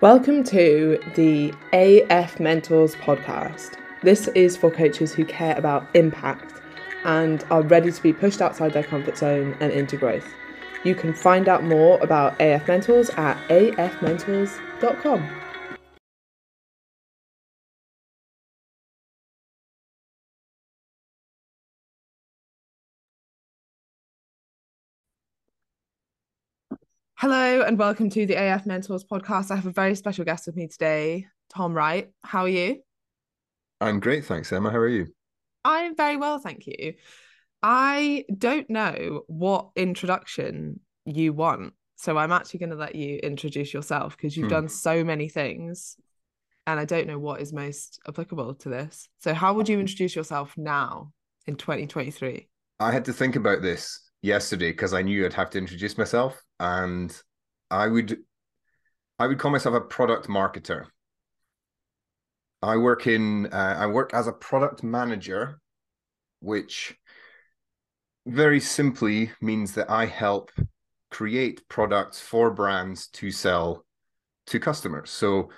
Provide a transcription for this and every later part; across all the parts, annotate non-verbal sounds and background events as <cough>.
Welcome to the AF Mentors podcast. This is for coaches who care about impact and are ready to be pushed outside their comfort zone and into growth. You can find out more about AF Mentors at afmentors.com. Hello and welcome to the AF Mentors podcast. I have a very special guest with me today, Tom Wright. How are you? I'm great, thanks, Emma. How are you? I'm very well, thank you. I don't know what introduction you want. So I'm actually going to let you introduce yourself because you've hmm. done so many things and I don't know what is most applicable to this. So, how would you introduce yourself now in 2023? I had to think about this yesterday because I knew I'd have to introduce myself, and I would, I would call myself a product marketer. I work in, uh, I work as a product manager, which very simply means that I help create products for brands to sell to customers. So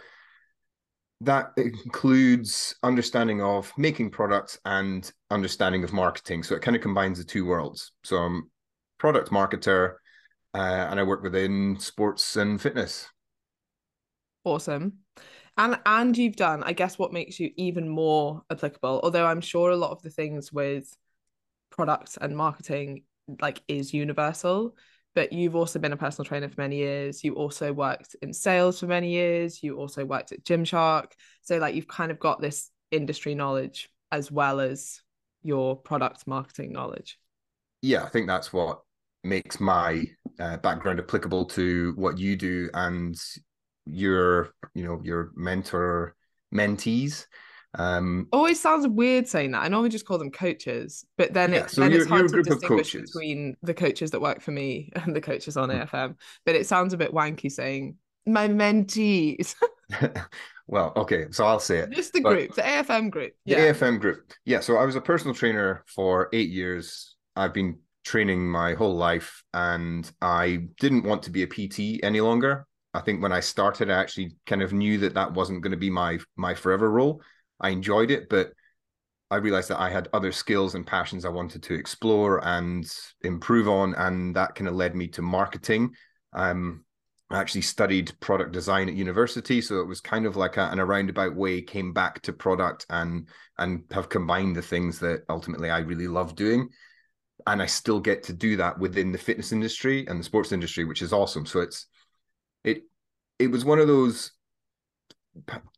that includes understanding of making products and understanding of marketing. So it kind of combines the two worlds. So I'm product marketer uh, and I work within sports and fitness. Awesome. And and you've done, I guess what makes you even more applicable, although I'm sure a lot of the things with products and marketing like is universal, but you've also been a personal trainer for many years. You also worked in sales for many years. You also worked at Gymshark. So like you've kind of got this industry knowledge as well as your product marketing knowledge. Yeah, I think that's what makes my uh, background applicable to what you do and your, you know, your mentor mentees. Um, Always sounds weird saying that. I normally just call them coaches, but then, yeah, it, so then it's hard to distinguish between the coaches that work for me <laughs> and the coaches on mm. AFM. But it sounds a bit wanky saying my mentees. <laughs> <laughs> well, okay, so I'll say it. Just the group, the AFM group. Yeah. The AFM group. Yeah. So I was a personal trainer for eight years. I've been training my whole life, and I didn't want to be a PT any longer. I think when I started, I actually kind of knew that that wasn't going to be my my forever role. I enjoyed it, but I realized that I had other skills and passions I wanted to explore and improve on, and that kind of led me to marketing. Um, I actually studied product design at university, so it was kind of like a, an a roundabout way came back to product and and have combined the things that ultimately I really love doing, and I still get to do that within the fitness industry and the sports industry, which is awesome. So it's it it was one of those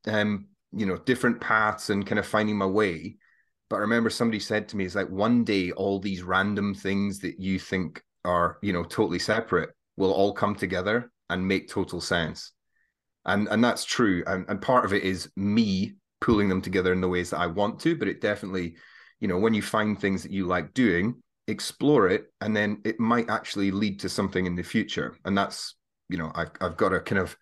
um you know different paths and kind of finding my way. But i remember somebody said to me it's like one day all these random things that you think are you know totally separate will all come together and make total sense. And and that's true. And, and part of it is me pulling them together in the ways that i want to but it definitely you know when you find things that you like doing explore it and then it might actually lead to something in the future. And that's you know i've, I've got a kind of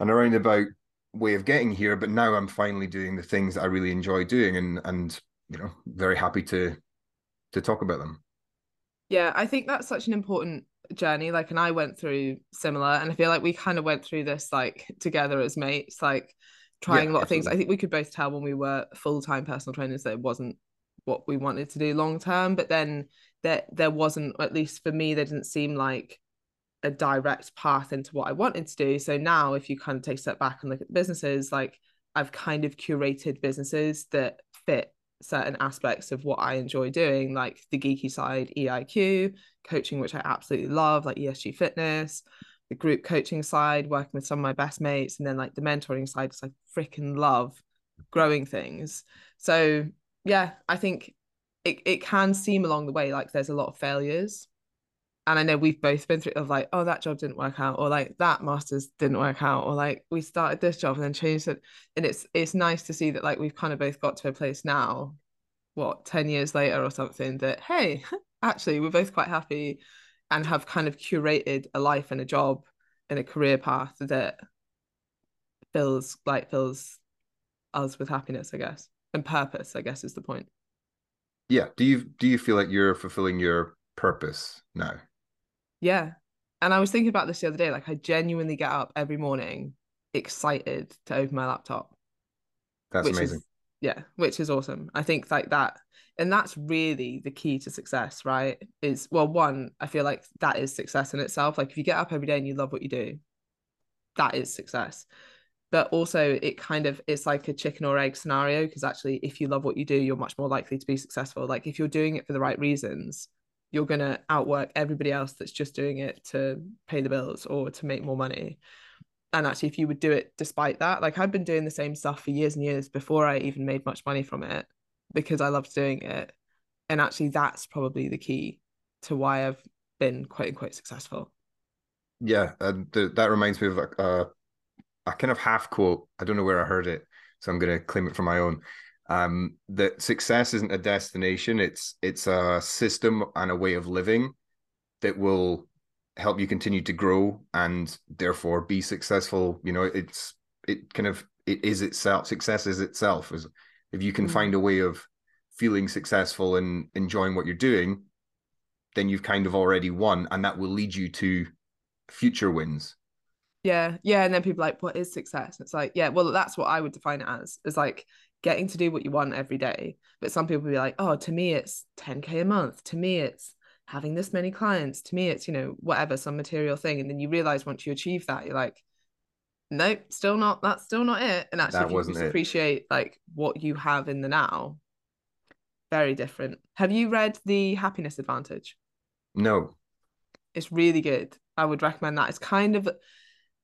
an roundabout way of getting here but now i'm finally doing the things that i really enjoy doing and and you know very happy to to talk about them. Yeah i think that's such an important journey. Like and i went through similar and i feel like we kind of went through this like together as mates like trying yeah, a lot absolutely. of things. i think we could both tell when we were full-time personal trainers that it wasn't what we wanted to do long term but then there there wasn't at least for me there didn't seem like a direct path into what I wanted to do. So now, if you kind of take a step back and look at the businesses, like I've kind of curated businesses that fit certain aspects of what I enjoy doing, like the geeky side, EIQ, coaching, which I absolutely love, like ESG fitness, the group coaching side, working with some of my best mates, and then like the mentoring side, because I freaking love growing things. So yeah, I think it, it can seem along the way like there's a lot of failures and I know we've both been through of like, oh, that job didn't work out, or like that master's didn't work out, or like we started this job and then changed it. And it's it's nice to see that like we've kind of both got to a place now, what, 10 years later or something, that hey, <laughs> actually we're both quite happy and have kind of curated a life and a job and a career path that fills like fills us with happiness, I guess. And purpose, I guess, is the point. Yeah. Do you do you feel like you're fulfilling your purpose now? Yeah. And I was thinking about this the other day. Like, I genuinely get up every morning excited to open my laptop. That's amazing. Is, yeah, which is awesome. I think like that and that's really the key to success right is well one i feel like that is success in itself like if you get up every day and you love what you do that is success but also it kind of it's like a chicken or egg scenario because actually if you love what you do you're much more likely to be successful like if you're doing it for the right reasons you're going to outwork everybody else that's just doing it to pay the bills or to make more money and actually if you would do it despite that like i've been doing the same stuff for years and years before i even made much money from it because I loved doing it. And actually, that's probably the key to why I've been quite quite successful. Yeah, and th- that reminds me of a, a, a kind of half quote. I don't know where I heard it, so I'm going to claim it for my own. Um, that success isn't a destination; it's it's a system and a way of living that will help you continue to grow and therefore be successful. You know, it's it kind of it is itself. Success is itself. As if you can mm-hmm. find a way of feeling successful and enjoying what you're doing, then you've kind of already won, and that will lead you to future wins. Yeah, yeah, and then people like, what is success? It's like, yeah, well, that's what I would define it as. Is like getting to do what you want every day. But some people be like, oh, to me, it's 10k a month. To me, it's having this many clients. To me, it's you know whatever some material thing. And then you realize once you achieve that, you're like, nope, still not. That's still not it. And actually, that if you just it. appreciate like what you have in the now, very different. Have you read The Happiness Advantage? No. It's really good. I would recommend that. It's kind of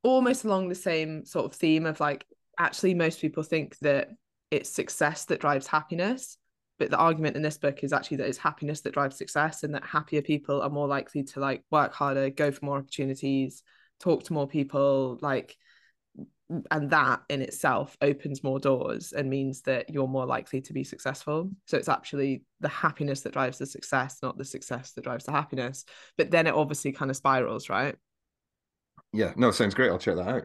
almost along the same sort of theme of like actually most people think that it's success that drives happiness but the argument in this book is actually that it's happiness that drives success and that happier people are more likely to like work harder go for more opportunities talk to more people like and that in itself opens more doors and means that you're more likely to be successful. So it's actually the happiness that drives the success not the success that drives the happiness. But then it obviously kind of spirals right yeah no sounds great. I'll check that out.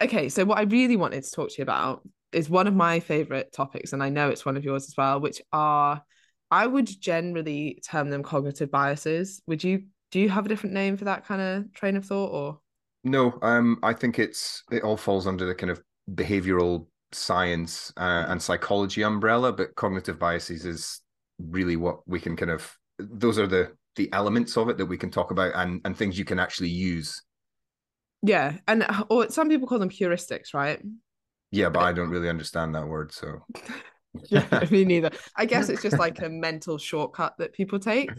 Okay so what i really wanted to talk to you about is one of my favorite topics and i know it's one of yours as well which are i would generally term them cognitive biases. Would you do you have a different name for that kind of train of thought or? No, um, I think it's it all falls under the kind of behavioral science uh, and psychology umbrella, but cognitive biases is really what we can kind of those are the the elements of it that we can talk about and and things you can actually use. Yeah, and or some people call them heuristics, right? Yeah, but I don't really understand that word, so. <laughs> yeah, <laughs> me neither. I guess it's just like a <laughs> mental shortcut that people take.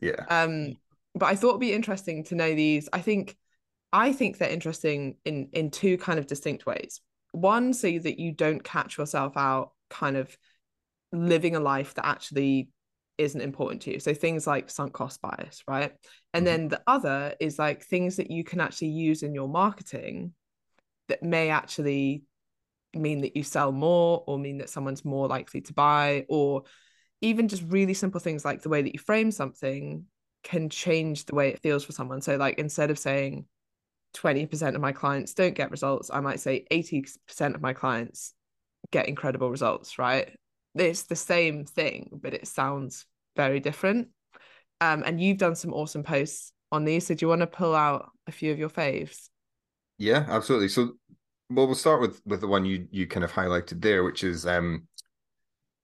Yeah. Um, but I thought it'd be interesting to know these. I think I think they're interesting in in two kind of distinct ways. One, so that you don't catch yourself out kind of living a life that actually isn't important to you. So things like sunk cost bias, right? And mm-hmm. then the other is like things that you can actually use in your marketing that may actually mean that you sell more or mean that someone's more likely to buy or even just really simple things like the way that you frame something can change the way it feels for someone. So like instead of saying 20% of my clients don't get results, I might say 80% of my clients get incredible results, right? It's the same thing, but it sounds very different. Um, and you've done some awesome posts on these. So do you want to pull out a few of your faves? Yeah, absolutely. So well, we'll start with with the one you you kind of highlighted there, which is um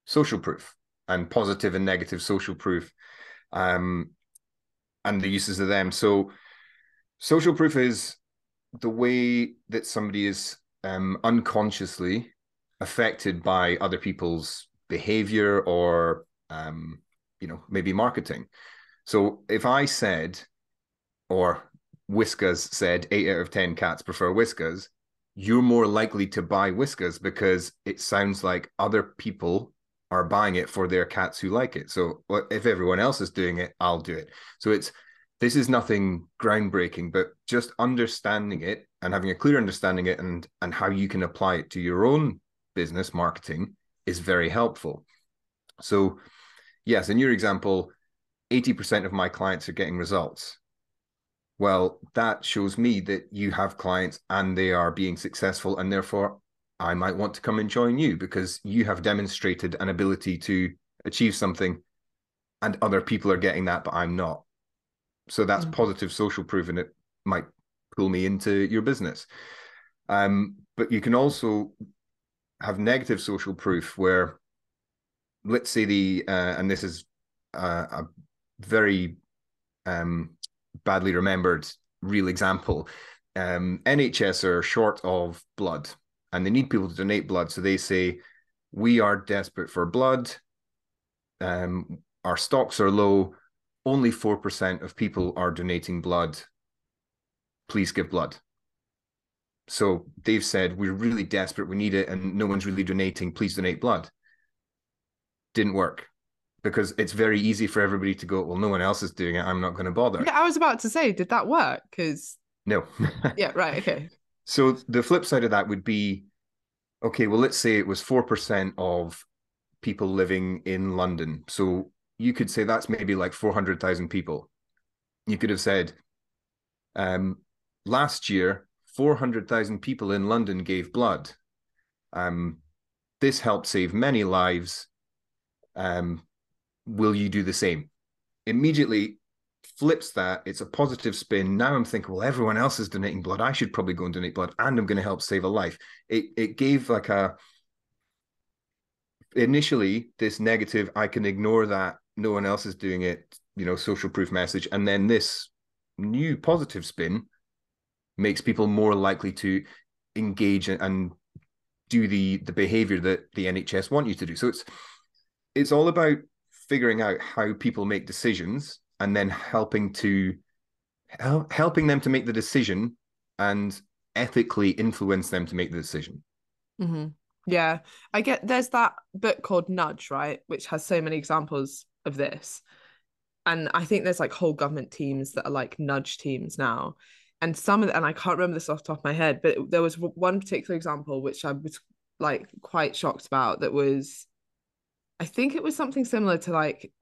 social proof and positive and negative social proof. Um and the uses of them. So social proof is the way that somebody is um, unconsciously affected by other people's behavior or um, you know maybe marketing. So if i said or Whiskas said eight out of ten cats prefer Whiskas you're more likely to buy Whiskas because it sounds like other people are buying it for their cats who like it. So if everyone else is doing it i'll do it. So it's this is nothing groundbreaking, but just understanding it and having a clear understanding it and and how you can apply it to your own business marketing is very helpful. So, yes, in your example, 80% of my clients are getting results. Well, that shows me that you have clients and they are being successful, and therefore I might want to come and join you because you have demonstrated an ability to achieve something and other people are getting that, but I'm not. So that's mm-hmm. positive social proof, and it might pull me into your business. Um, but you can also have negative social proof where, let's say the uh, and this is uh, a very um, badly remembered real example. Um, NHS are short of blood and they need people to donate blood. So they say, We are desperate for blood. Um, our stocks are low. Only 4% of people are donating blood. Please give blood. So they've said, We're really desperate. We need it. And no one's really donating. Please donate blood. Didn't work because it's very easy for everybody to go, well, no one else is doing it. I'm not going to bother. Yeah, I was about to say, did that work? Because no. <laughs> yeah, right. Okay. So the flip side of that would be, okay, well, let's say it was four percent of people living in London. So you could say that's maybe like four hundred thousand people. You could have said, um, last year, four hundred thousand people in London gave blood. Um, this helped save many lives. Um, will you do the same? Immediately flips that. It's a positive spin. Now I'm thinking, well, everyone else is donating blood. I should probably go and donate blood, and I'm going to help save a life. It it gave like a initially this negative. I can ignore that. No one else is doing it. You know, social proof message, and then this new positive spin makes people more likely to engage and do the the behavior that the NHS want you to do. So it's it's all about figuring out how people make decisions and then helping to helping them to make the decision and ethically influence them to make the decision. Mm-hmm. Yeah, I get. There's that book called Nudge, right, which has so many examples of this, and I think there's like whole government teams that are like nudge teams now, and some of the, and I can't remember this off the top of my head, but there was one particular example which I was like quite shocked about that was I think it was something similar to like,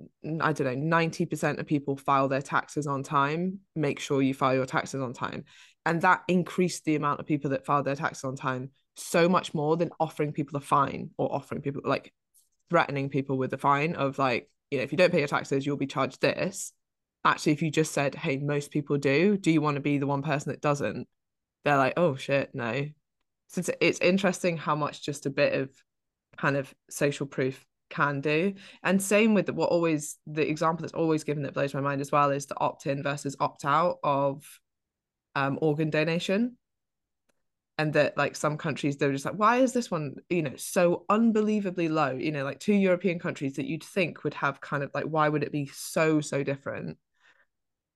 I don't know, 90% of people file their taxes on time. Make sure you file your taxes on time. And that increased the amount of people that filed their taxes on time so much more than offering people a fine or offering people like threatening people with a fine of like, you know, if you don't pay your taxes, you'll be charged this. Actually, if you just said, hey, most people do, do you want to be the one person that doesn't? They're like, oh shit, no. So it's, it's interesting how much just a bit of kind of social proof can do. And same with what always the example that's always given that blows my mind as well is the opt in versus opt out of um, organ donation. And that like some countries they're just like, why is this one, you know, so unbelievably low? You know, like two European countries that you'd think would have kind of like, why would it be so, so different?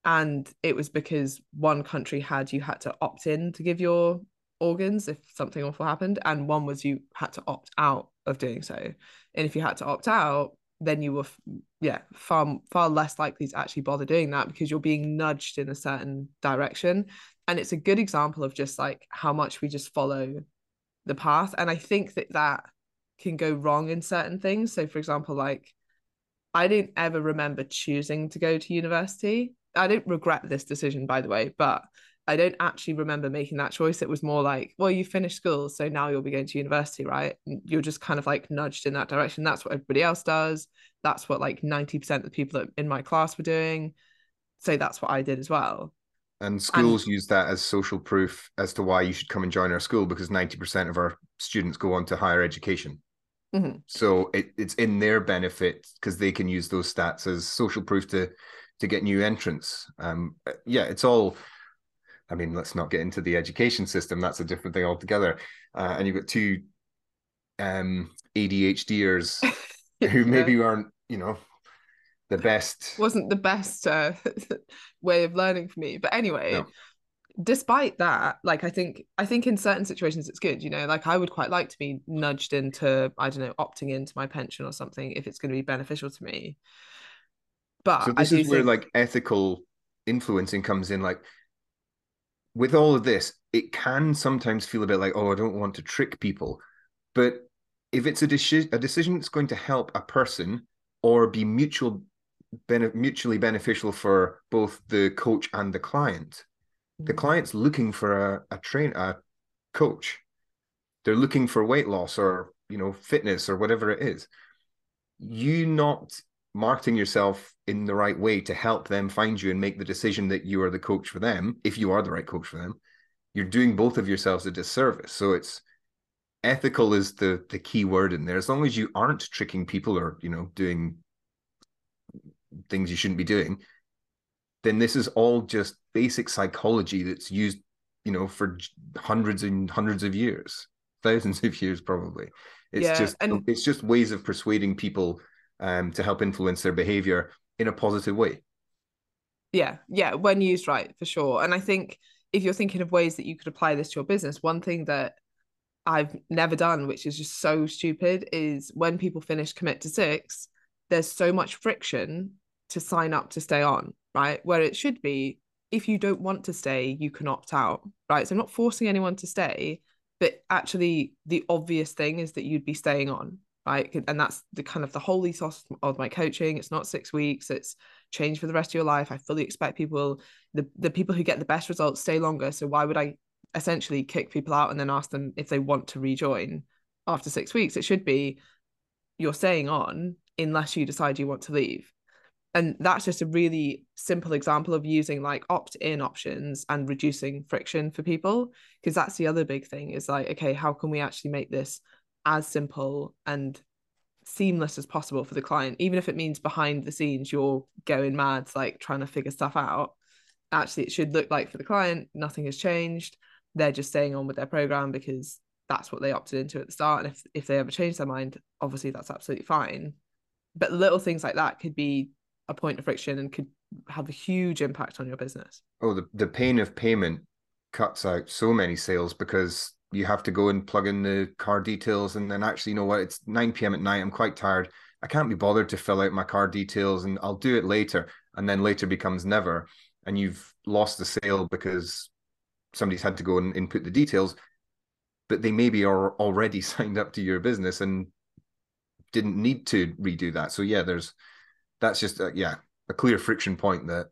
And it was because one country had you had to opt in to give your organs if something awful happened, and one was you had to opt out of doing so. And if you had to opt out, then you were, yeah, far far less likely to actually bother doing that because you're being nudged in a certain direction. And it's a good example of just like how much we just follow the path. And I think that that can go wrong in certain things. So, for example, like I didn't ever remember choosing to go to university. I don't regret this decision, by the way, but I don't actually remember making that choice. It was more like, well, you finished school, so now you'll be going to university, right? And you're just kind of like nudged in that direction. That's what everybody else does. That's what like 90% of the people that in my class were doing. So that's what I did as well. And schools and, use that as social proof as to why you should come and join our school because 90% of our students go on to higher education. Mm-hmm. So it, it's in their benefit because they can use those stats as social proof to to get new entrants. Um, yeah, it's all I mean, let's not get into the education system. That's a different thing altogether. Uh, and you've got two um, ADHDers <laughs> who maybe yeah. aren't, you know, the best. Wasn't the best uh, <laughs> way of learning for me. But anyway, no. despite that, like I think I think in certain situations it's good. You know, like I would quite like to be nudged into I don't know opting into my pension or something if it's going to be beneficial to me. But so this is where think... like ethical influencing comes in. Like with all of this, it can sometimes feel a bit like, oh, I don't want to trick people. But if it's a, de- a decision that's going to help a person or be mutual bene- mutually beneficial for both the coach and the client, mm-hmm. the client's looking for a, a train a coach. They're looking for weight loss or you know fitness or whatever it is. You not marketing yourself in the right way to help them find you and make the decision that you are the coach for them, if you are the right coach for them, you're doing both of yourselves a disservice. So it's ethical is the the key word in there. As long as you aren't tricking people or you know doing things you shouldn't be doing, then this is all just basic psychology that's used, you know, for hundreds and hundreds of years, thousands of years probably. It's yeah, just and... it's just ways of persuading people um, to help influence their behavior in a positive way. Yeah, yeah, when used right, for sure. And I think if you're thinking of ways that you could apply this to your business, one thing that I've never done, which is just so stupid, is when people finish commit to six, there's so much friction to sign up to stay on, right? Where it should be, if you don't want to stay, you can opt out, right? So I'm not forcing anyone to stay, but actually the obvious thing is that you'd be staying on, right? And that's the kind of the whole ethos of my coaching. It's not six weeks, it's change for the rest of your life. I fully expect people, the, the people who get the best results stay longer. So why would I essentially kick people out and then ask them if they want to rejoin after six weeks. It should be you're staying on unless you decide you want to leave. And that's just a really simple example of using like opt in options and reducing friction for people. Because that's the other big thing is like, okay, how can we actually make this as simple and seamless as possible for the client? Even if it means behind the scenes, you're going mad, like trying to figure stuff out. Actually, it should look like for the client, nothing has changed they're just staying on with their program because that's what they opted into at the start. And if if they ever change their mind, obviously that's absolutely fine. But little things like that could be a point of friction and could have a huge impact on your business. Oh, the, the pain of payment cuts out so many sales because you have to go and plug in the car details and then actually you know what it's 9 p.m at night i'm quite tired i can't be bothered to fill out my car details and i'll do it later and then later becomes never and you've lost the sale because somebody's had to go and input the details, but they maybe are already <laughs> signed up to your business and didn't need to redo that. So yeah, there's that's just a, yeah a clear friction point that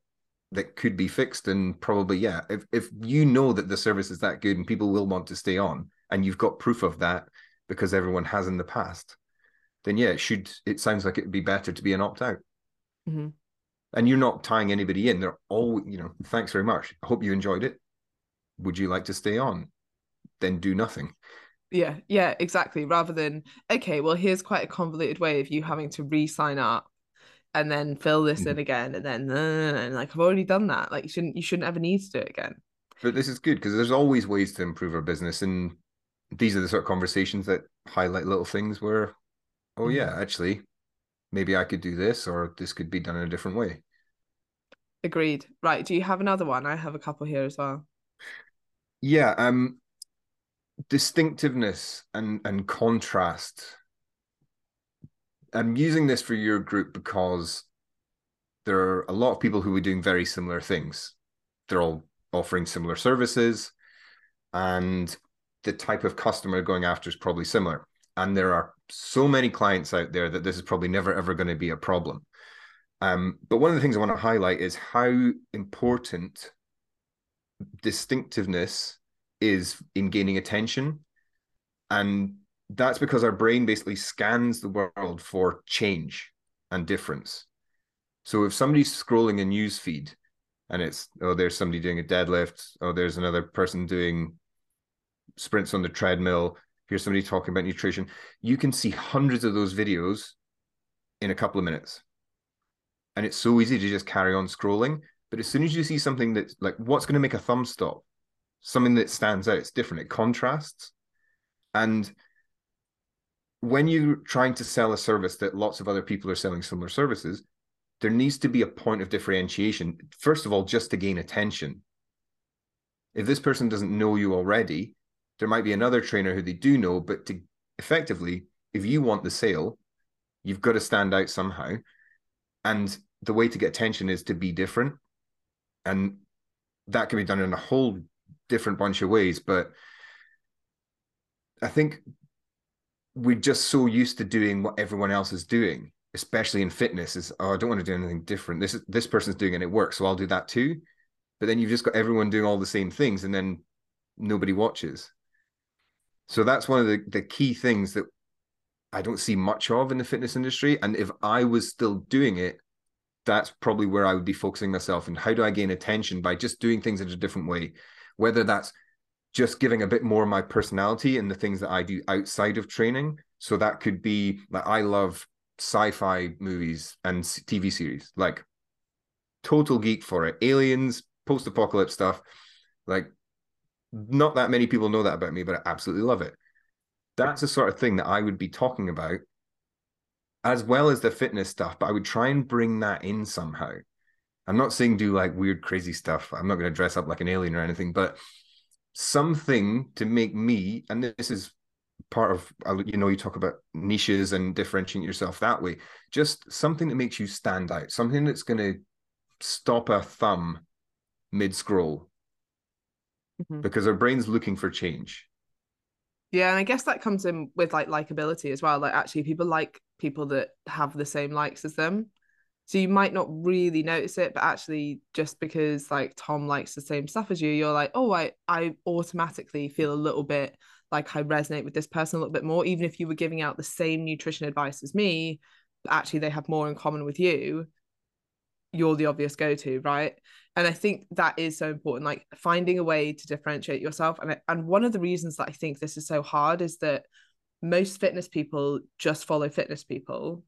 that could be fixed and probably yeah if if you know that the service is that good and people will want to stay on and you've got proof of that because everyone has in the past then yeah it should it sounds like it would be better to be an opt out mm-hmm. and you're not tying anybody in they're all you know thanks very much i hope you enjoyed it would you like to stay on? Then do nothing. Yeah, yeah, exactly. Rather than, okay, well, here's quite a convoluted way of you having to re sign up and then fill this mm-hmm. in again and then and like I've already done that. Like you shouldn't you shouldn't ever need to do it again. But this is good because there's always ways to improve our business and these are the sort of conversations that highlight little things where oh mm-hmm. yeah, actually maybe I could do this or this could be done in a different way. Agreed. Right. Do you have another one? I have a couple here as well yeah um distinctiveness and and contrast i'm using this for your group because there are a lot of people who are doing very similar things. They're all offering similar services and the type of customer going after is probably similar. And there are so many clients out there that this is probably never ever going to be a problem. Um, but one of the things i want to highlight is how important distinctiveness is in gaining attention. And that's because our brain basically scans the world for change and difference. So if somebody's scrolling a news feed and it's, oh, there's somebody doing a deadlift, oh, there's another person doing sprints on the treadmill, here's somebody talking about nutrition, you can see hundreds of those videos in a couple of minutes. And it's so easy to just carry on scrolling. But as soon as you see something that's like, what's going to make a thumb stop? Something that stands out, it's different, it contrasts. And when you're trying to sell a service that lots of other people are selling similar services, there needs to be a point of differentiation. First of all, just to gain attention. If this person doesn't know you already, there might be another trainer who they do know, but to effectively, if you want the sale, you've got to stand out somehow. And the way to get attention is to be different and that can be done in a whole different bunch of ways but i think we're just so used to doing what everyone else is doing especially in fitness is oh i don't want to do anything different this is this person's doing it and it works so i'll do that too but then you've just got everyone doing all the same things and then nobody watches so that's one of the, the key things that i don't see much of in the fitness industry and if i was still doing it that's probably where I would be focusing myself. And how do I gain attention by just doing things in a different way? Whether that's just giving a bit more of my personality and the things that I do outside of training. So that could be like I love sci-fi movies and TV series, like total geek for it. Aliens, post-apocalypse stuff, like not that many people know that about me, but I absolutely love it. That's the sort of thing that I would be talking about, as well as the fitness stuff. But I would try and bring that in somehow. I'm not saying do like weird, crazy stuff. I'm not going to dress up like an alien or anything, but something to make me, and this is part of, uh, you know, you talk about niches and differentiating yourself that way. Just something that makes you stand out, something that's going to stop a thumb mid scroll mm-hmm. because our brain's looking for change. Yeah, and I guess that comes in with like likability as well. Like actually people like people that have the same likes as them. So you might not really notice it, but actually just because like Tom likes the same stuff as you, you're like, oh, I I automatically feel a little bit like I resonate with this person a little bit more, even if you were giving out the same nutrition advice as me, actually they have more in common with you. You're the obvious go-to, right? and i think that is so important like finding a way to differentiate yourself and and one of the reasons that i think this is so hard is that most fitness people just follow fitness people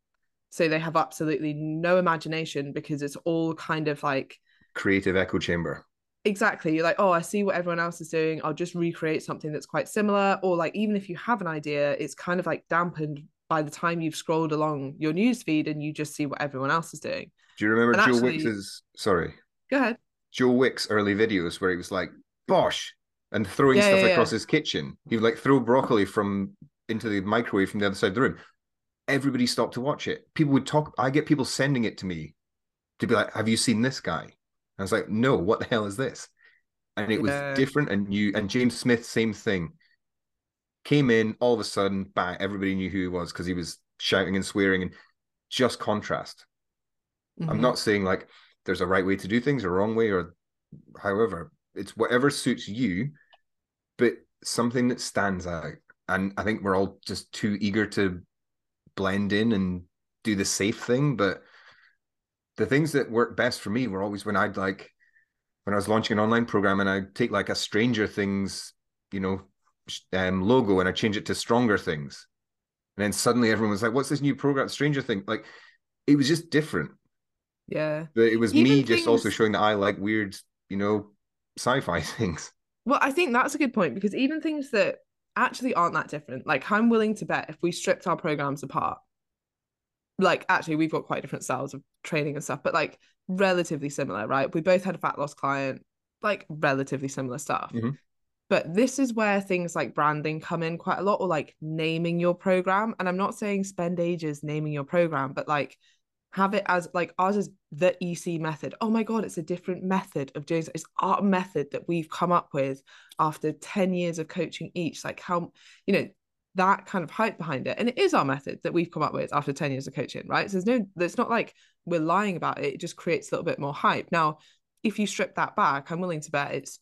so they have absolutely no imagination because it's all kind of like creative echo chamber exactly you're like oh i see what everyone else is doing i'll just recreate something that's quite similar or like even if you have an idea it's kind of like dampened by the time you've scrolled along your news feed and you just see what everyone else is doing do you remember and Joe actually, Wicks's sorry Go ahead. Joe Wicks early videos where he was like, Bosh, and throwing yeah, stuff yeah, across yeah. his kitchen. He would like throw broccoli from into the microwave from the other side of the room. Everybody stopped to watch it. People would talk. I get people sending it to me to be like, Have you seen this guy? And I was like, No, what the hell is this? And it was different and new. And James Smith, same thing. Came in all of a sudden, bang, everybody knew who he was because he was shouting and swearing and just contrast. Mm-hmm. I'm not saying like there's a right way to do things, a wrong way, or however. It's whatever suits you, but something that stands out. And I think we're all just too eager to blend in and do the safe thing. But the things that work best for me were always when I'd like when I was launching an online program and I'd take like a Stranger Things, you know, um, logo and I change it to Stronger Things. And then suddenly everyone was like, what's this new program? Stranger Thing. Like it was just different. Yeah. But it was Even me things... just also showing that I like weird, you know, sci-fi <laughs> things. Well, I think that's a good point because even things that actually aren't that different, like I'm willing to bet if we stripped our programs apart, like actually we've got quite different styles of training and stuff, but like relatively similar, right? We both had a fat loss client, like relatively similar stuff. Mm-hmm. But this is where things like branding come in quite a lot, or like naming your program. And I'm not saying spend ages naming your program, but like have it as like ours is the EC method. Oh my god, it's a different method of doing It's our method that we've come up with after 10 years of coaching each. Like how, you know, that kind of hype behind it. And it is our method that we've come up with after 10 years of coaching, right? So there's no, it's not like we're lying about it. It just creates a little bit more hype. Now, if you strip that back, I'm willing to bet it's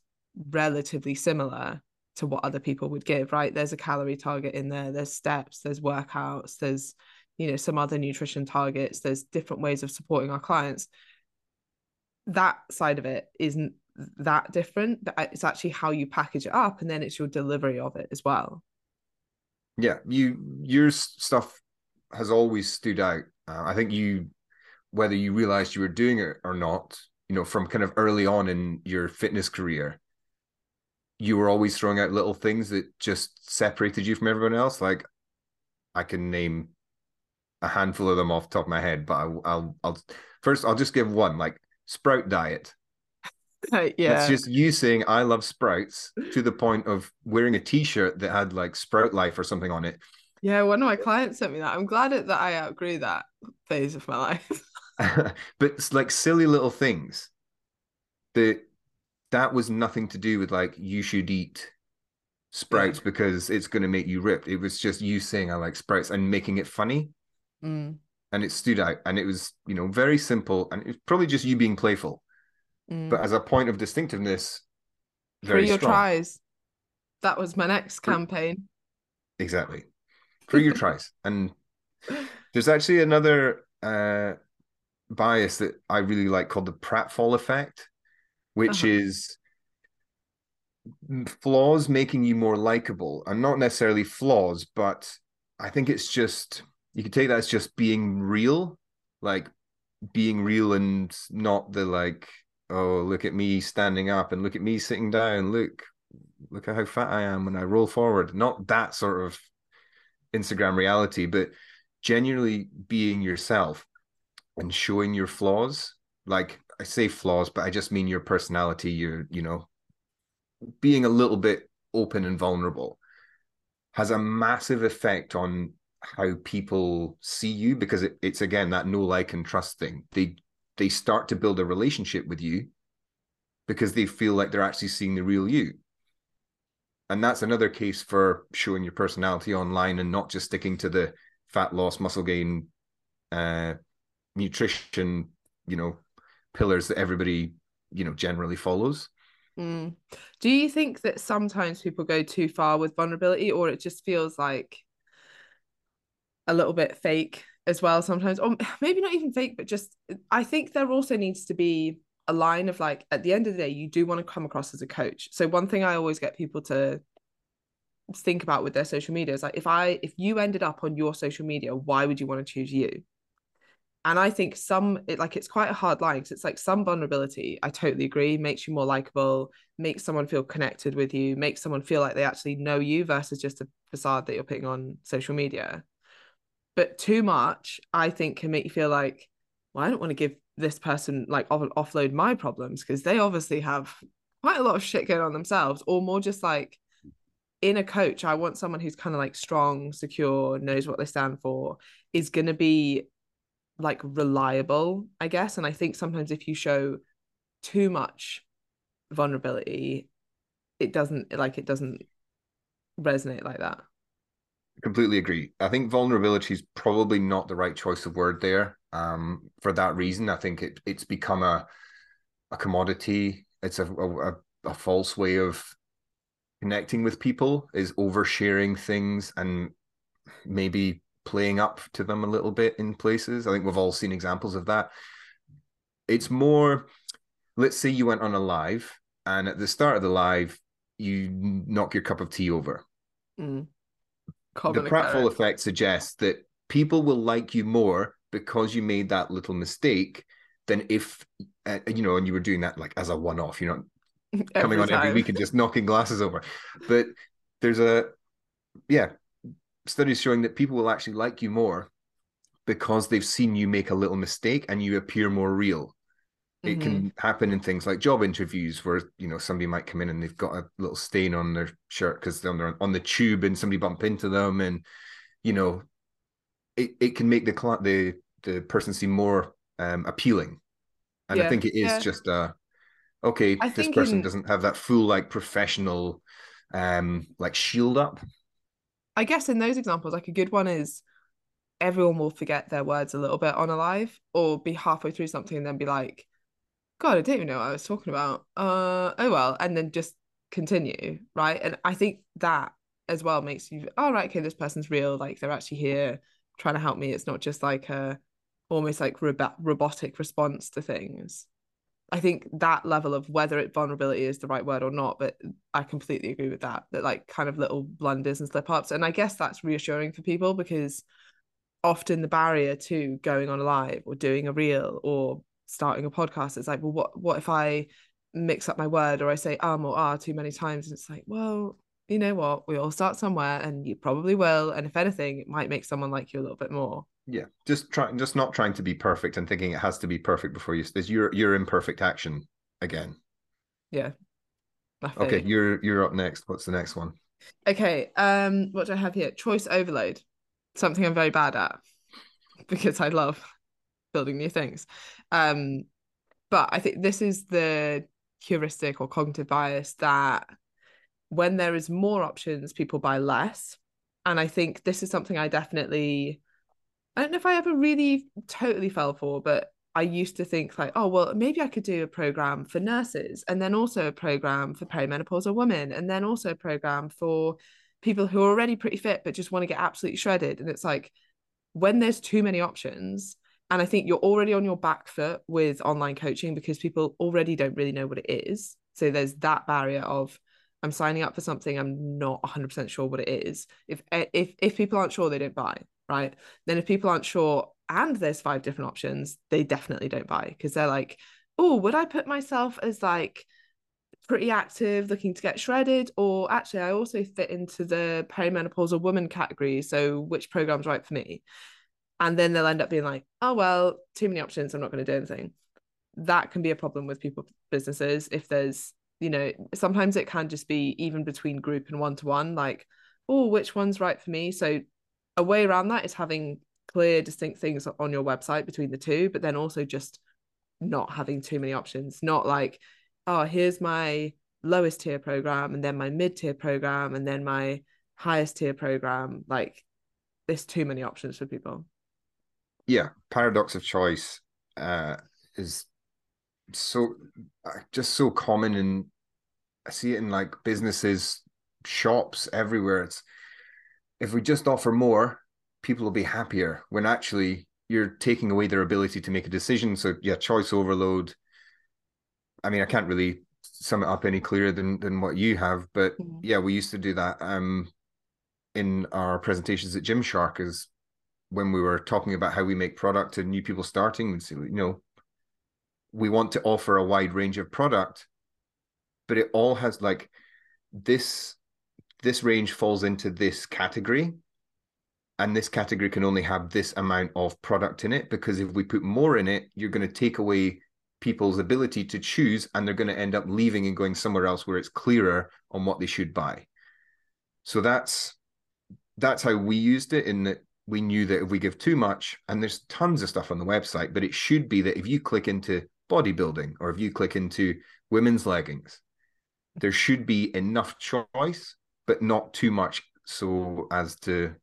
relatively similar to what other people would give, right? There's a calorie target in there, there's steps, there's workouts, there's you know some other nutrition targets there's different ways of supporting our clients. That side of it isn't that different but it's actually how you package it up and then it's your delivery of it as well. Yeah you your stuff has always stood out. Uh, i think you whether you realized you were doing it or not you know from kind of early on in your fitness career you were always throwing out little things that just separated you from everyone else. Like i can name a handful of them off the top of my head, but I'll, I'll, I'll first I'll just give one like sprout diet. <laughs> Uh, yeah, it's just you saying I love sprouts to the point of wearing a T-shirt that had like Sprout Life or something on it. Yeah, one of my clients sent me that. I'm glad that I outgrew that phase of my life. <laughs> <laughs> but it's like silly little things that that was nothing to do with like you should eat sprouts because it's going to make you ripped. It was just you saying I like sprouts and making it funny. Mm. And it stood out and it was, you know, very simple and it's probably just you being playful. Mm. But as a point of distinctiveness, very For your strong. tries. That was my next campaign. Exactly. For your tries. And <laughs> there's actually another uh, bias that I really like called the pratfall effect, which uh-huh. is flaws making you more likable and not necessarily flaws but i think it's just you could take that as just being real like being real and not the like oh look at me standing up and look at me sitting down. Look look at how fat i am when i roll forward. Not that sort of instagram reality but genuinely being yourself and showing your flaws. Like i say flaws but i just mean your personality your you know being a little bit open and vulnerable has a massive effect on how people see you because it, it's again that know like and trust thing. They they start to build a relationship with you because they feel like they're actually seeing the real you. And that's another case for showing your personality online and not just sticking to the fat loss muscle gain uh nutrition you know pillars that everybody you know generally follows. Mm. do you think that sometimes people go too far with vulnerability or it just feels like a little bit fake as well sometimes or <sighs> maybe not even fake but just i think there also needs to be a line of like at the end of the day you do want to come across as a coach. So one thing i always get people to think about with their social media is like if i if you ended up on your social media why would you want to choose you? And i think some it like it's quite a hard line because it's like some vulnerability i totally agree makes you more likable makes someone feel connected with you makes someone feel like they actually know you versus just a facade that you're putting on social media but too much i think can make you feel like well i don't want to give this person like off- offload my problems because they obviously have quite a lot of shit going on themselves or more just like in a coach i want someone who's kind of like strong secure knows what they stand for is going to be like reliable i guess. And i think sometimes if you show too much vulnerability it doesn't like it doesn't resonate like that completely agree. I think vulnerability is probably not the right choice of word there. Um, for that reason, I think it it's become a a commodity. It's a a, a false way of connecting with people is oversharing things and maybe playing up to them a little bit in places. I think we've all seen examples of that. It's more, let's say you went on a live and at the start of the live, you knock your cup of tea over. Mm the pratfall effect suggests that people will like you more because you made that little mistake than if uh, you know and you were doing that like as a one-off. You're not <laughs> coming on every week and just knocking glasses over. But there's a yeah studies showing that people will actually like you more because they've seen you make a little mistake and you appear more real it mm-hmm. can happen in things like job interviews where you know somebody might come in and they've got a little stain on their shirt because they're on the tube and somebody bump into them and you know it, it can make the the the person seem more um, appealing and yeah, i think it is yeah. just a okay I this person in, doesn't have that full like professional um like shield up i guess in those examples like a good one is everyone will forget their words a little bit on a live or be halfway through something and then be like God, I don't even know what I was talking about. Uh, oh well, and then just continue, right? And I think that as well makes you, oh right, okay, this person's real. Like they're actually here trying to help me. It's not just like a almost like rob- robotic response to things. I think that level of whether it vulnerability is the right word or not, but I completely agree with that. That like kind of little blunders and slip ups, and I guess that's reassuring for people because often the barrier to going on live or doing a reel or starting a podcast it's like well what what if i mix up my word or i say um or ah too many times? And it's like well you know what? We all start somewhere and you probably will. And if anything it might make someone like you a little bit more. Yeah just trying just not trying to be perfect and thinking it has to be perfect before you there's your your imperfect action again. Yeah okay you're you're up next. What's the next one? Okay um what do i have here? Choice overload something i'm very bad at <laughs> because i love building new things um, but I think this is the heuristic or cognitive bias that when there is more options, people buy less. And I think this is something I definitely, I don't know if I ever really totally fell for, but I used to think like, oh, well, maybe I could do a program for nurses and then also a program for perimenopausal women and then also a program for people who are already pretty fit but just want to get absolutely shredded. And it's like, when there's too many options, and I think you're already on your back foot with online coaching because people already don't really know what it is. So there's that barrier of I'm signing up for something I'm not 100% sure what it is. If eh, if if people aren't sure, they don't buy, right? Then if people aren't sure and there's five different options, they definitely don't buy because they're like, "Oh, would I put myself as like pretty active, looking to get shredded, or actually I also fit into the perimenopausal woman category, so which program's right for me?" And then they'll end up being like, "Oh, well, too many options, I'm not going to do anything." That can be a problem with people businesses if there's you know sometimes it can just be even between group and one to one like oh which one's right for me? So a way around that is having clear distinct things on your website between the two but then also just not having too many options. Not like oh here's my lowest tier program and then my mid tier program and then my highest tier program. Like there's too many options for people yeah paradox of choice uh is so uh, just so common and I see it in like businesses, shops everywhere. It's if we just offer more, people will be happier when actually you're taking away their ability to make a decision. So yeah, choice overload. I mean, I can't really sum it up any clearer than than what you have, but mm-hmm. yeah, we used to do that um in our presentations at Gymshark is when we were talking about how we make product to new people starting and say, you know, we want to offer a wide range of product but it all has like this this range falls into this category and this category can only have this amount of product in it because if we put more in it you're going to take away people's ability to choose and they're going to end up leaving and going somewhere else where it's clearer on what they should buy. So that's that's how we used it in that we knew that if we give too much and there's tons of stuff on the website but it should be that if you click into bodybuilding or if you click into women's leggings there should be enough choice but not too much so as to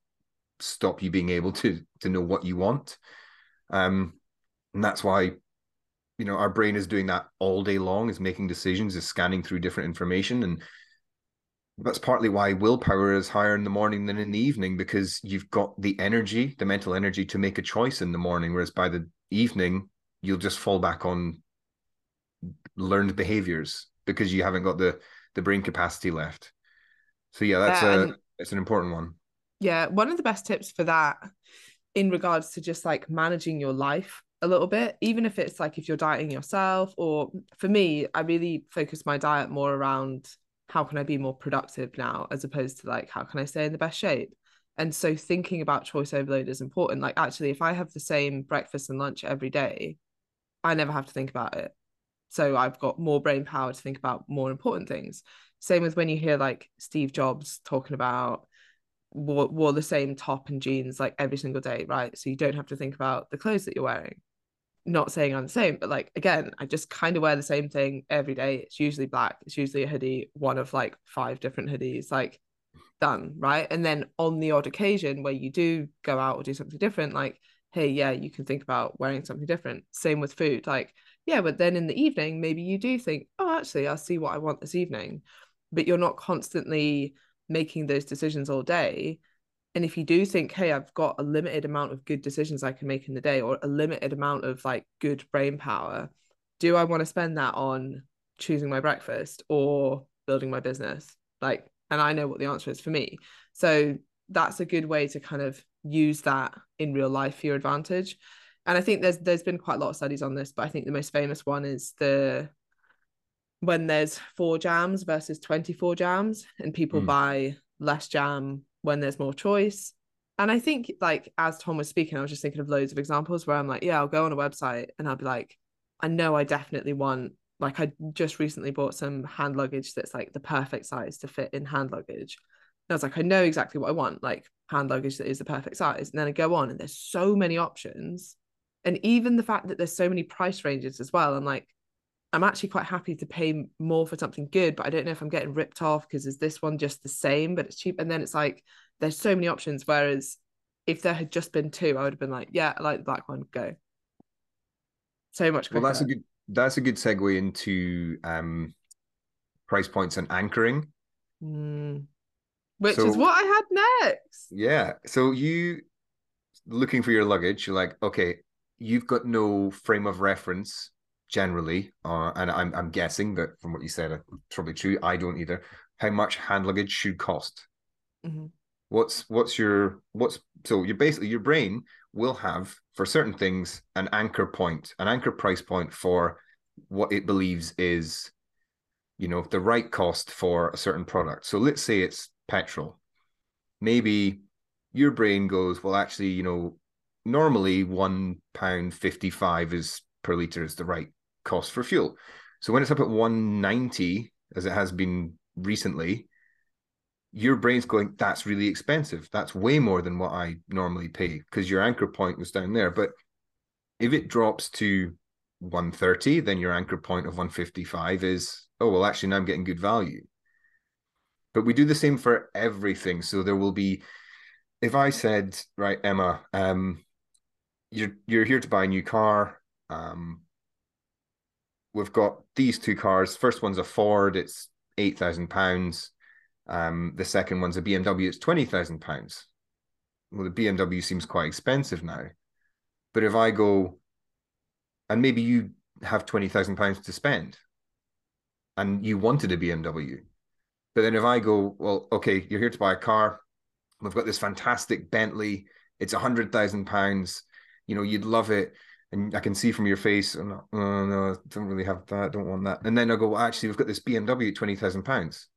stop you being able to to know what you want. Um and that's why you know our brain is doing that all day long is making decisions is scanning through different information and that's partly why willpower is higher in the morning than in the evening because you've got the energy the mental energy to make a choice in the morning whereas by the evening you'll just fall back on learned behaviors because you haven't got the the brain capacity left. So yeah, that's yeah, a it's an important one. Yeah, one of the best tips for that in regards to just like managing your life a little bit, even if it's like if you're dieting yourself, or for me, I really focus my diet more around how can I be more productive now, as opposed to like how can I stay in the best shape. And so thinking about choice overload is important. Like actually, if I have the same breakfast and lunch every day, I never have to think about it. So I've got more brain power to think about more important things. Same with when you hear like Steve Jobs talking about wore, wore the same top and jeans like every single day, right? So you don't have to think about the clothes that you're wearing. Not saying I'm the same, but like again, I just kind of wear the same thing every day. It's usually black. It's usually a hoodie, one of like five different hoodies, like done, right? And then on the odd occasion where you do go out or do something different, like, hey, yeah, you can think about wearing something different. Same with food. Like yeah, but then in the evening, maybe you do think, oh, actually, I'll see what I want this evening. But you're not constantly making those decisions all day. And if you do think, hey, I've got a limited amount of good decisions I can make in the day or a limited amount of like good brain power, do I want to spend that on choosing my breakfast or building my business? Like, and I know what the answer is for me. So that's a good way to kind of use that in real life for your advantage and I think there's there's been quite a lot of studies on this, but I think the most famous one is the when there's four jams versus 24 jams and people mm. buy less jam when there's more choice. And I think like as Tom was speaking, I was just thinking of loads of examples where I'm like, yeah, I'll go on a website and I'll be like, I know I definitely want like I just recently bought some hand luggage that's like the perfect size to fit in hand luggage. And I was like, I know exactly what I want, like hand luggage that is the perfect size. And then I go on and there's so many options and even the fact that there's so many price ranges as well i'm like i'm actually quite happy to pay more for something good but i don't know if i'm getting ripped off because is this one just the same but it's cheap. And then it's like there's so many options whereas if there had just been two i would have been like yeah i like the black one go. So much quicker. well that's a good that's a good segue into um price points and anchoring. Mm. which so, is what i had next. Yeah. So you looking for your luggage you're like okay you've got no frame of reference generally, uh, and I'm I'm guessing that from what you said, it's probably true. I don't either. how much hand luggage should cost. Mhm. What's what's your what's so you basically your brain will have for certain things an anchor point, an anchor price point for what it believes is, you know, the right cost for a certain product. So let's say it's petrol. Maybe your brain goes, well, actually, you know, normally one pound fifty five is per liter is the right cost for fuel. So when it's up at one ninety, as it has been recently, your brain's going, that's really expensive. That's way more than what I normally pay because your anchor point was down there. But if it drops to 130, then your anchor point of 155 is, oh, well, actually, now I'm getting good value. But we do the same for everything. So there will be, if I said, right, Emma, um, you're you're here to buy a new car. Um, we've got these two cars. First one's a Ford, it's eight thousand pounds um, the second one's a BMW, it's £20,000. Well, the BMW seems quite expensive now. But if I go, and maybe you have £20,000 to spend and you wanted a BMW. But then if I go, well, okay, you're here to buy a car. We've got this fantastic Bentley. It's a hundred thousand pounds. You know, you'd love it. And I can see from your face, oh, no, oh, no, don't really have that. I Don't want that. And then I go, well, actually, we've got this BMW at twenty thousand pounds.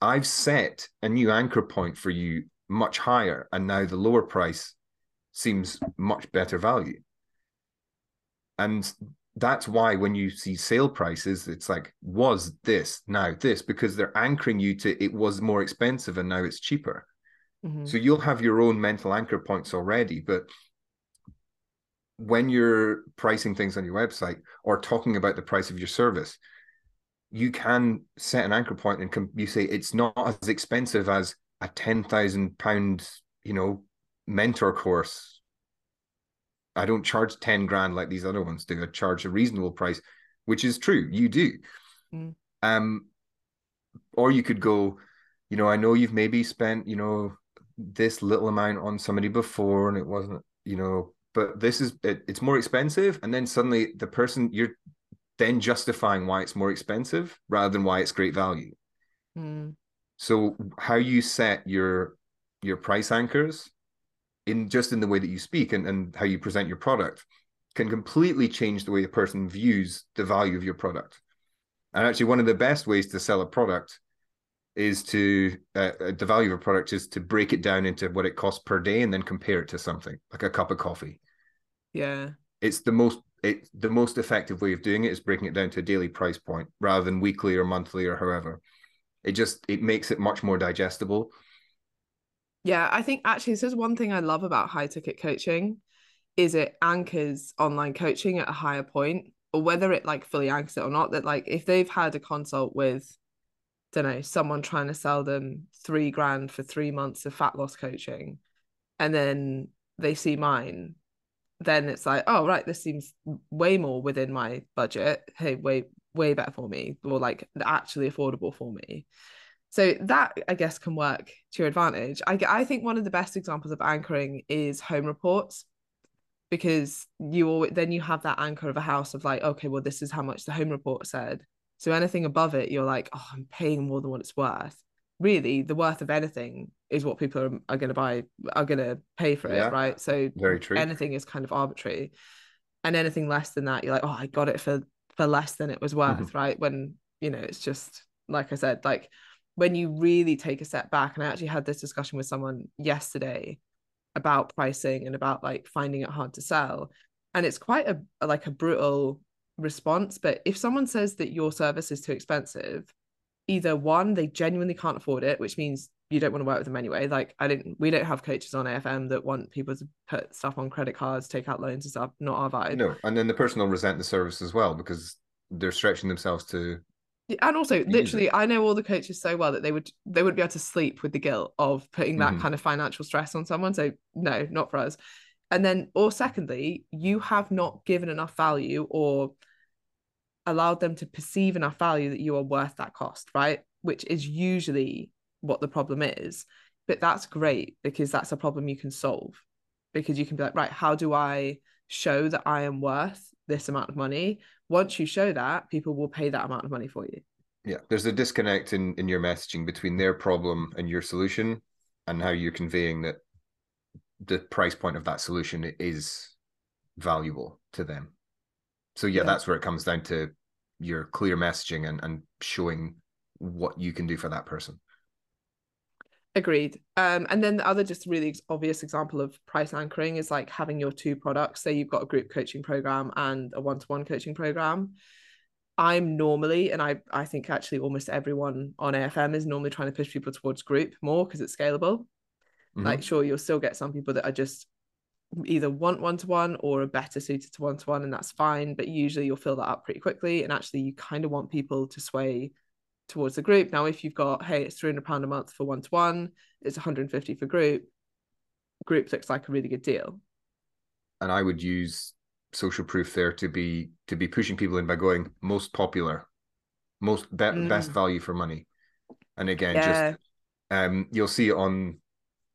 I've set a new anchor point for you much higher, and now the lower price seems much better value. And that's why when you see sale prices, it's like, was this now this? Because they're anchoring you to it was more expensive and now it's cheaper. Mm-hmm. So you'll have your own mental anchor points already. But when you're pricing things on your website or talking about the price of your service, you can set an anchor point and com- you say it's not as expensive as a ten thousand pound, you know, mentor course. I don't charge ten grand like these other ones do. I charge a reasonable price, which is true. You do. Mm. Um, or you could go, you know, I know you've maybe spent, you know, this little amount on somebody before, and it wasn't, you know, but this is it, it's more expensive, and then suddenly the person you're then justifying why it's more expensive rather than why it's great value. Mm. So how you set your your price anchors in just in the way that you speak and, and how you present your product can completely change the way a person views the value of your product. And actually, one of the best ways to sell a product is to uh, uh the value of a product is to break it down into what it costs per day and then compare it to something like a cup of coffee. Yeah. It's the most it the most effective way of doing it is breaking it down to a daily price point rather than weekly or monthly or however. It just it makes it much more digestible. Yeah, I think actually this is one thing I love about high ticket coaching is it anchors online coaching at a higher point or whether it like fully anchors it or not that like if they've had a consult with don't know someone trying to sell them 3 grand for 3 months of fat loss coaching and then they see mine then it's like, oh right, this seems way more within my budget. Hey, way way better for me, or like actually affordable for me. So that I guess can work to your advantage. I I think one of the best examples of anchoring is home reports because you always, then you have that anchor of a house of like okay well this is how much the home report said so anything above it you're like oh i'm paying more than what it's worth really the worth of anything is what people are, are going to buy are going to pay for yeah, it right? So very true. anything is kind of arbitrary. And anything less than that you're like oh i got it for for less than it was worth mm-hmm. right? When you know it's just like i said like when you really take a step back and i actually had this discussion with someone yesterday about pricing and about like finding it hard to sell. And it's quite a like a brutal response but if someone says that your service is too expensive either one they genuinely can't afford it which means you don't want to work with them anyway. Like i didn't we don't have coaches on afm that want people to put stuff on credit cards take out loans and stuff not our vibe. No and then the person will resent the service as well because they're stretching themselves to and also literally i know all the coaches so well that they would they would be able to sleep with the guilt of putting that mm-hmm. kind of financial stress on someone so no not for us. And then or secondly you have not given enough value or allowed them to perceive enough value that you are worth that cost, right? Which is usually what the problem is. But that's great because that's a problem you can solve. Because you can be like, right, how do I show that I am worth this amount of money? Once you show that, people will pay that amount of money for you. Yeah, there's a disconnect in in your messaging between their problem and your solution, and how you're conveying that the price point of that solution is valuable to them. So yeah, yeah. that's where it comes down to your clear messaging and, and showing what you can do for that person. Agreed. Um, and then the other just really obvious example of price anchoring is like having your two products. Say you've got a group coaching program and a one-to-one coaching program. I'm normally, and I I think actually almost everyone on AFM is normally trying to push people towards group more because it's scalable. Mm-hmm. Like, sure, you'll still get some people that are just either want one to one or are better suited to one to one, and that's fine. But usually you'll fill that up pretty quickly. And actually, you kind of want people to sway towards the group. Now, if you've got, hey, it's £300 a month for one to one, it's 150 for group, group looks like a really good deal. And I would use social proof there to be to be pushing people in by going most popular, most be- mm. best value for money. And again, yeah. just um you'll see it on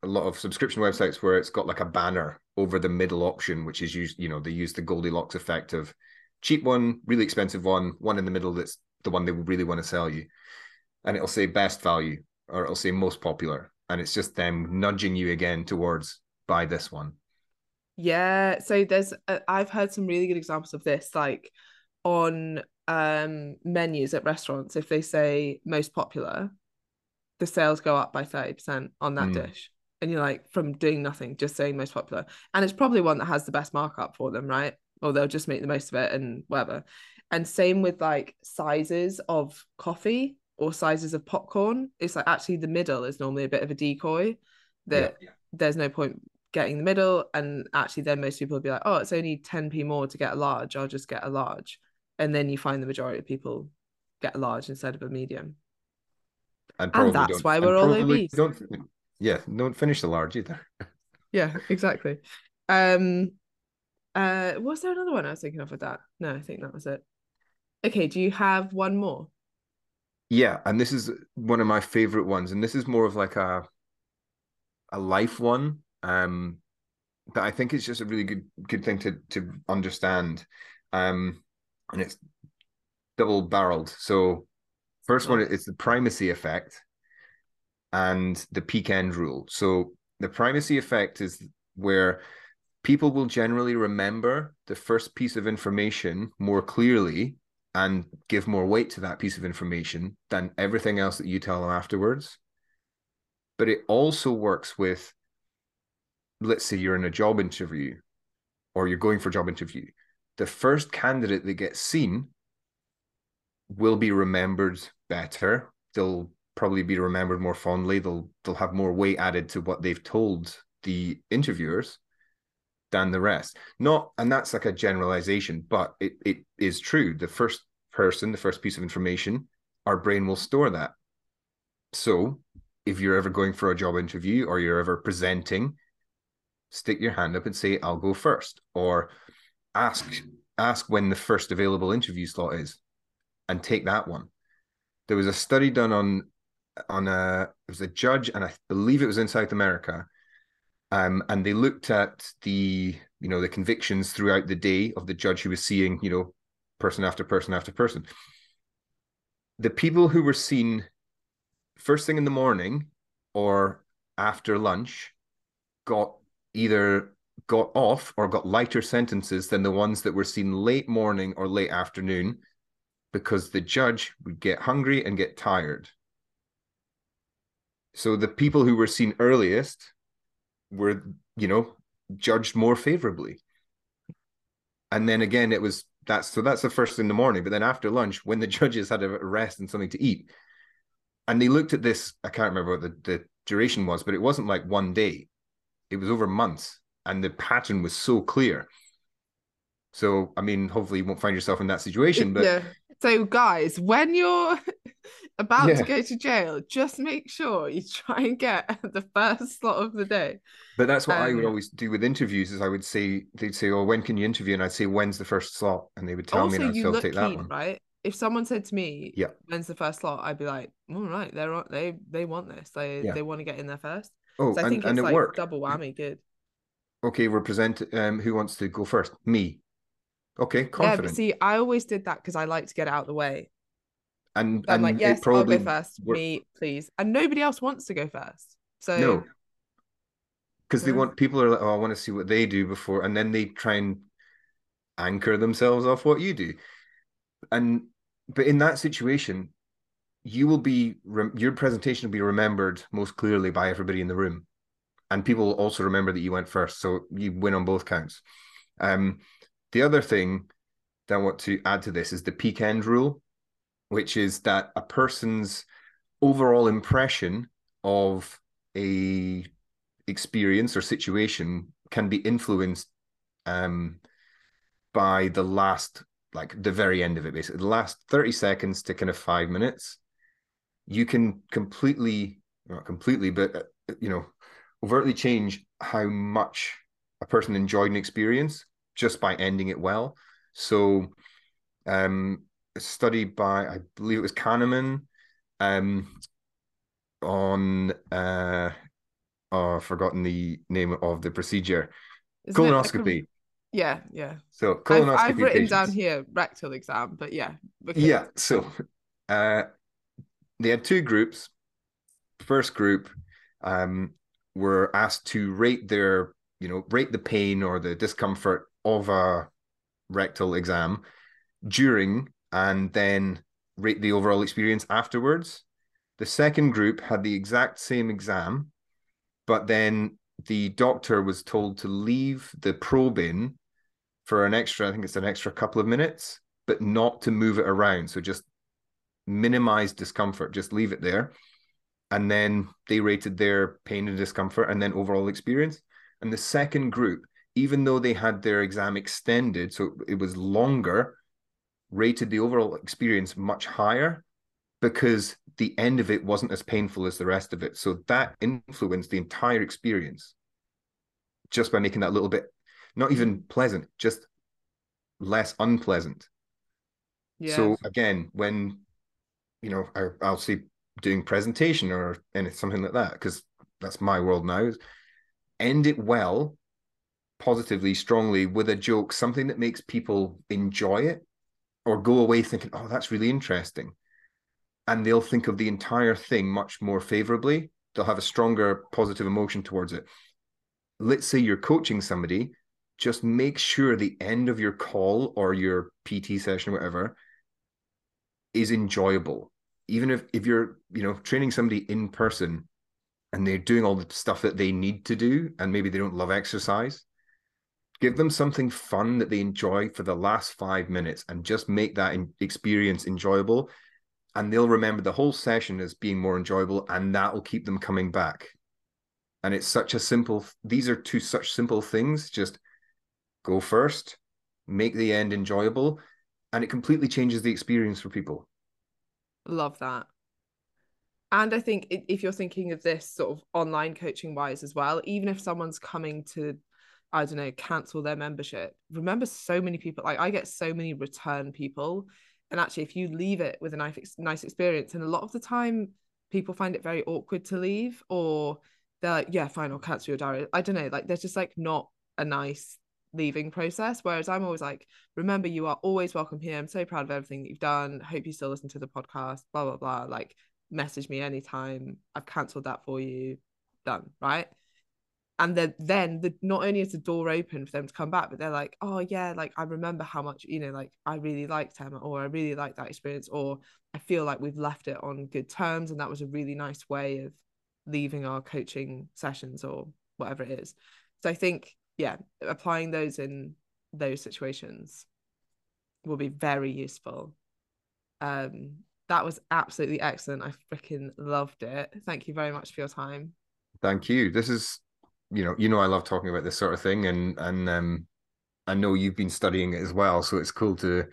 a lot of subscription websites where it's got like a banner over the middle option, which is used, you know, they use the Goldilocks effect of cheap one, really expensive one, one in the middle that's the one they really want to sell you. And it'll say best value or it'll say most popular. And it's just them nudging you again towards buy this one. Yeah. So there's, uh, I've heard some really good examples of this, like on um menus at restaurants. If they say most popular, the sales go up by 30% on that mm. dish. And you're like, from doing nothing, just saying most popular. And it's probably one that has the best markup for them, right? Or they'll just make the most of it and whatever. And same with like sizes of coffee or sizes of popcorn. It's like actually the middle is normally a bit of a decoy that yeah, yeah. there's no point getting the middle. And actually, then most people will be like, oh, it's only 10p more to get a large. I'll just get a large. And then you find the majority of people get a large instead of a medium. And, and that's why we're all obese. Don't, yeah, don't finish the large either. <laughs> yeah, exactly. Um, uh, was there another one I was thinking of with that? No, I think that was it. Okay, do you have one more? Yeah, and this is one of my favorite ones, and this is more of like a a life one. Um, but I think it's just a really good good thing to to understand. Um, and it's double barreled. So first one is the primacy effect and the peak end rule. So the primacy effect is where people will generally remember the first piece of information more clearly and give more weight to that piece of information than everything else that you tell them afterwards. But it also works with, let's say you're in a job interview or you're going for a job interview. The first candidate that gets seen will be remembered better. They'll probably be remembered more fondly. They'll they'll have more weight added to what they've told the interviewers than the rest. Not, and that's like a generalization, but it, it is true. The first person, the first piece of information, our brain will store that. So if you're ever going for a job interview or you're ever presenting, stick your hand up and say, I'll go first. Or ask ask when the first available interview slot is and take that one. There was a study done on on a it was a judge, and I believe it was in South America. Um, and they looked at the you know the convictions throughout the day of the judge who was seeing you know person after person after person. The people who were seen first thing in the morning or after lunch got either got off or got lighter sentences than the ones that were seen late morning or late afternoon because the judge would get hungry and get tired so the people who were seen earliest were you know judged more favorably. And then again it was that's so that's the first in the morning but then after lunch when the <laughs> judges had a rest and something to eat and they looked at this i can't remember what the, the duration was but it wasn't like one day. It was over months and the pattern was so clear. So i mean hopefully you won't find yourself in that situation but yeah. so guys when you're <laughs> about yeah. to go to jail, just make sure you try and get <laughs> the first slot of the day. But that's what um, I would um, always do with interviews. Is I would say they'd say, "Oh, when can you interview?" And I'd say, "When's the first slot?" And they would tell also, me, and I'd still take keen, that one. Right? If someone said to me, "Yeah, when's the first slot?" I'd be like, "All right, they're they they want this. They yeah. they want to get in there first. Oh, so I and, think it's and it like worked. double whammy. Good. Okay, we're present. Um, who wants to go first? Me. Okay, confident. Yeah, but see, I always did that because I like to get out of the way And, I'm and like, it yes, probably I'll go first. Me, please. And nobody else wants to go first. So No. because they want people are like, oh, I want to see what they do before, and then they try and anchor themselves off what you do. And but in that situation, you will be your presentation will be remembered most clearly by everybody in the room, and people will also remember that you went first, so you win on both counts. Um, the other thing that I want to add to this is the peak end rule, which is that a person's overall impression of a experience or situation can be influenced um, by the last, like the very end of it, basically the last 30 seconds to kind of five minutes. You can completely, not completely, but, uh, you know, overtly change how much a person enjoyed an experience just by ending it well. So, um, a study by, I believe it was Kahneman, um, on uh oh, I've forgotten the name of the procedure. isn't it Colonoscopy. yeah, yeah. So I've, colonoscopy. I've written down here rectal exam, but yeah. because- Yeah. So uh they had two groups. First group um were asked to rate their, you know, rate the pain or the discomfort of a rectal exam during and then rate the overall experience afterwards. The second group had the exact same exam, but then the doctor was told to leave the probe in for an extra, I think it's an extra couple of minutes, but not to move it around. So just minimize discomfort, just leave it there. And then they rated their pain and discomfort and then overall experience. And the second group, even though they had their exam extended, so it was longer, rated the overall experience much higher because the end of it wasn't as painful as the rest of it. So that influenced the entire experience just by making that little bit not even pleasant, just less unpleasant. yeah. So again, when you know, I, I'll say doing presentation or anything something like that, because that's my world now. End it well, positively, strongly with a joke, something that makes people enjoy it, or go away thinking, "Oh, that's really interesting," and they'll think of the entire thing much more favorably. They'll have a stronger positive emotion towards it. Let's say you're coaching somebody, just make sure the end of your call or your PT session, whatever, is enjoyable. Even if if you're you know training somebody in person and they're doing all the stuff that they need to do, and maybe they don't love exercise, give them something fun that they enjoy for the last five minutes, and just make that experience enjoyable. And they'll remember the whole session as being more enjoyable, and that will keep them coming back. And it's such a simple. These are two such simple things. Just go first, make the end enjoyable, and it completely changes the experience for people. Love that. And I think if you're thinking of this sort of online coaching wise as well, even if someone's coming to, I don't know, cancel their membership, remember so many people, like I get so many return people. And actually, if you leave it with a nice, nice experience, and a lot of the time people find it very awkward to leave, or they're like, yeah, fine, I'll cancel your diary. I don't know, like there's just like not a nice leaving process. Whereas I'm always like, remember, you are always welcome here. I'm so proud of everything that you've done. Hope you still listen to the podcast, blah, blah, blah. Like, message me anytime. I've cancelled that for you. Done. Right. And then, then the not only is the door open for them to come back, but they're like, oh yeah, like I remember how much, you know, like I really liked Emma, or I really liked that experience, or I feel like we've left it on good terms, and that was a really nice way of leaving our coaching sessions or whatever it is. So I think, yeah, applying those in those situations will be very useful. Um, that was absolutely excellent. I freaking loved it. Thank you very much for your time. Thank you. This is, you know, you know, I love talking about this sort of thing, and and um, I know you've been studying it as well, so it's cool to,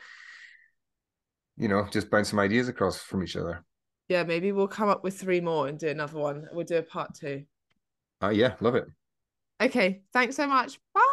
you know, just bounce some ideas across from each other. Yeah, maybe we'll come up with three more and do another one. We'll do a part two. Uh, yeah, love it. Okay, thanks so much. Bye.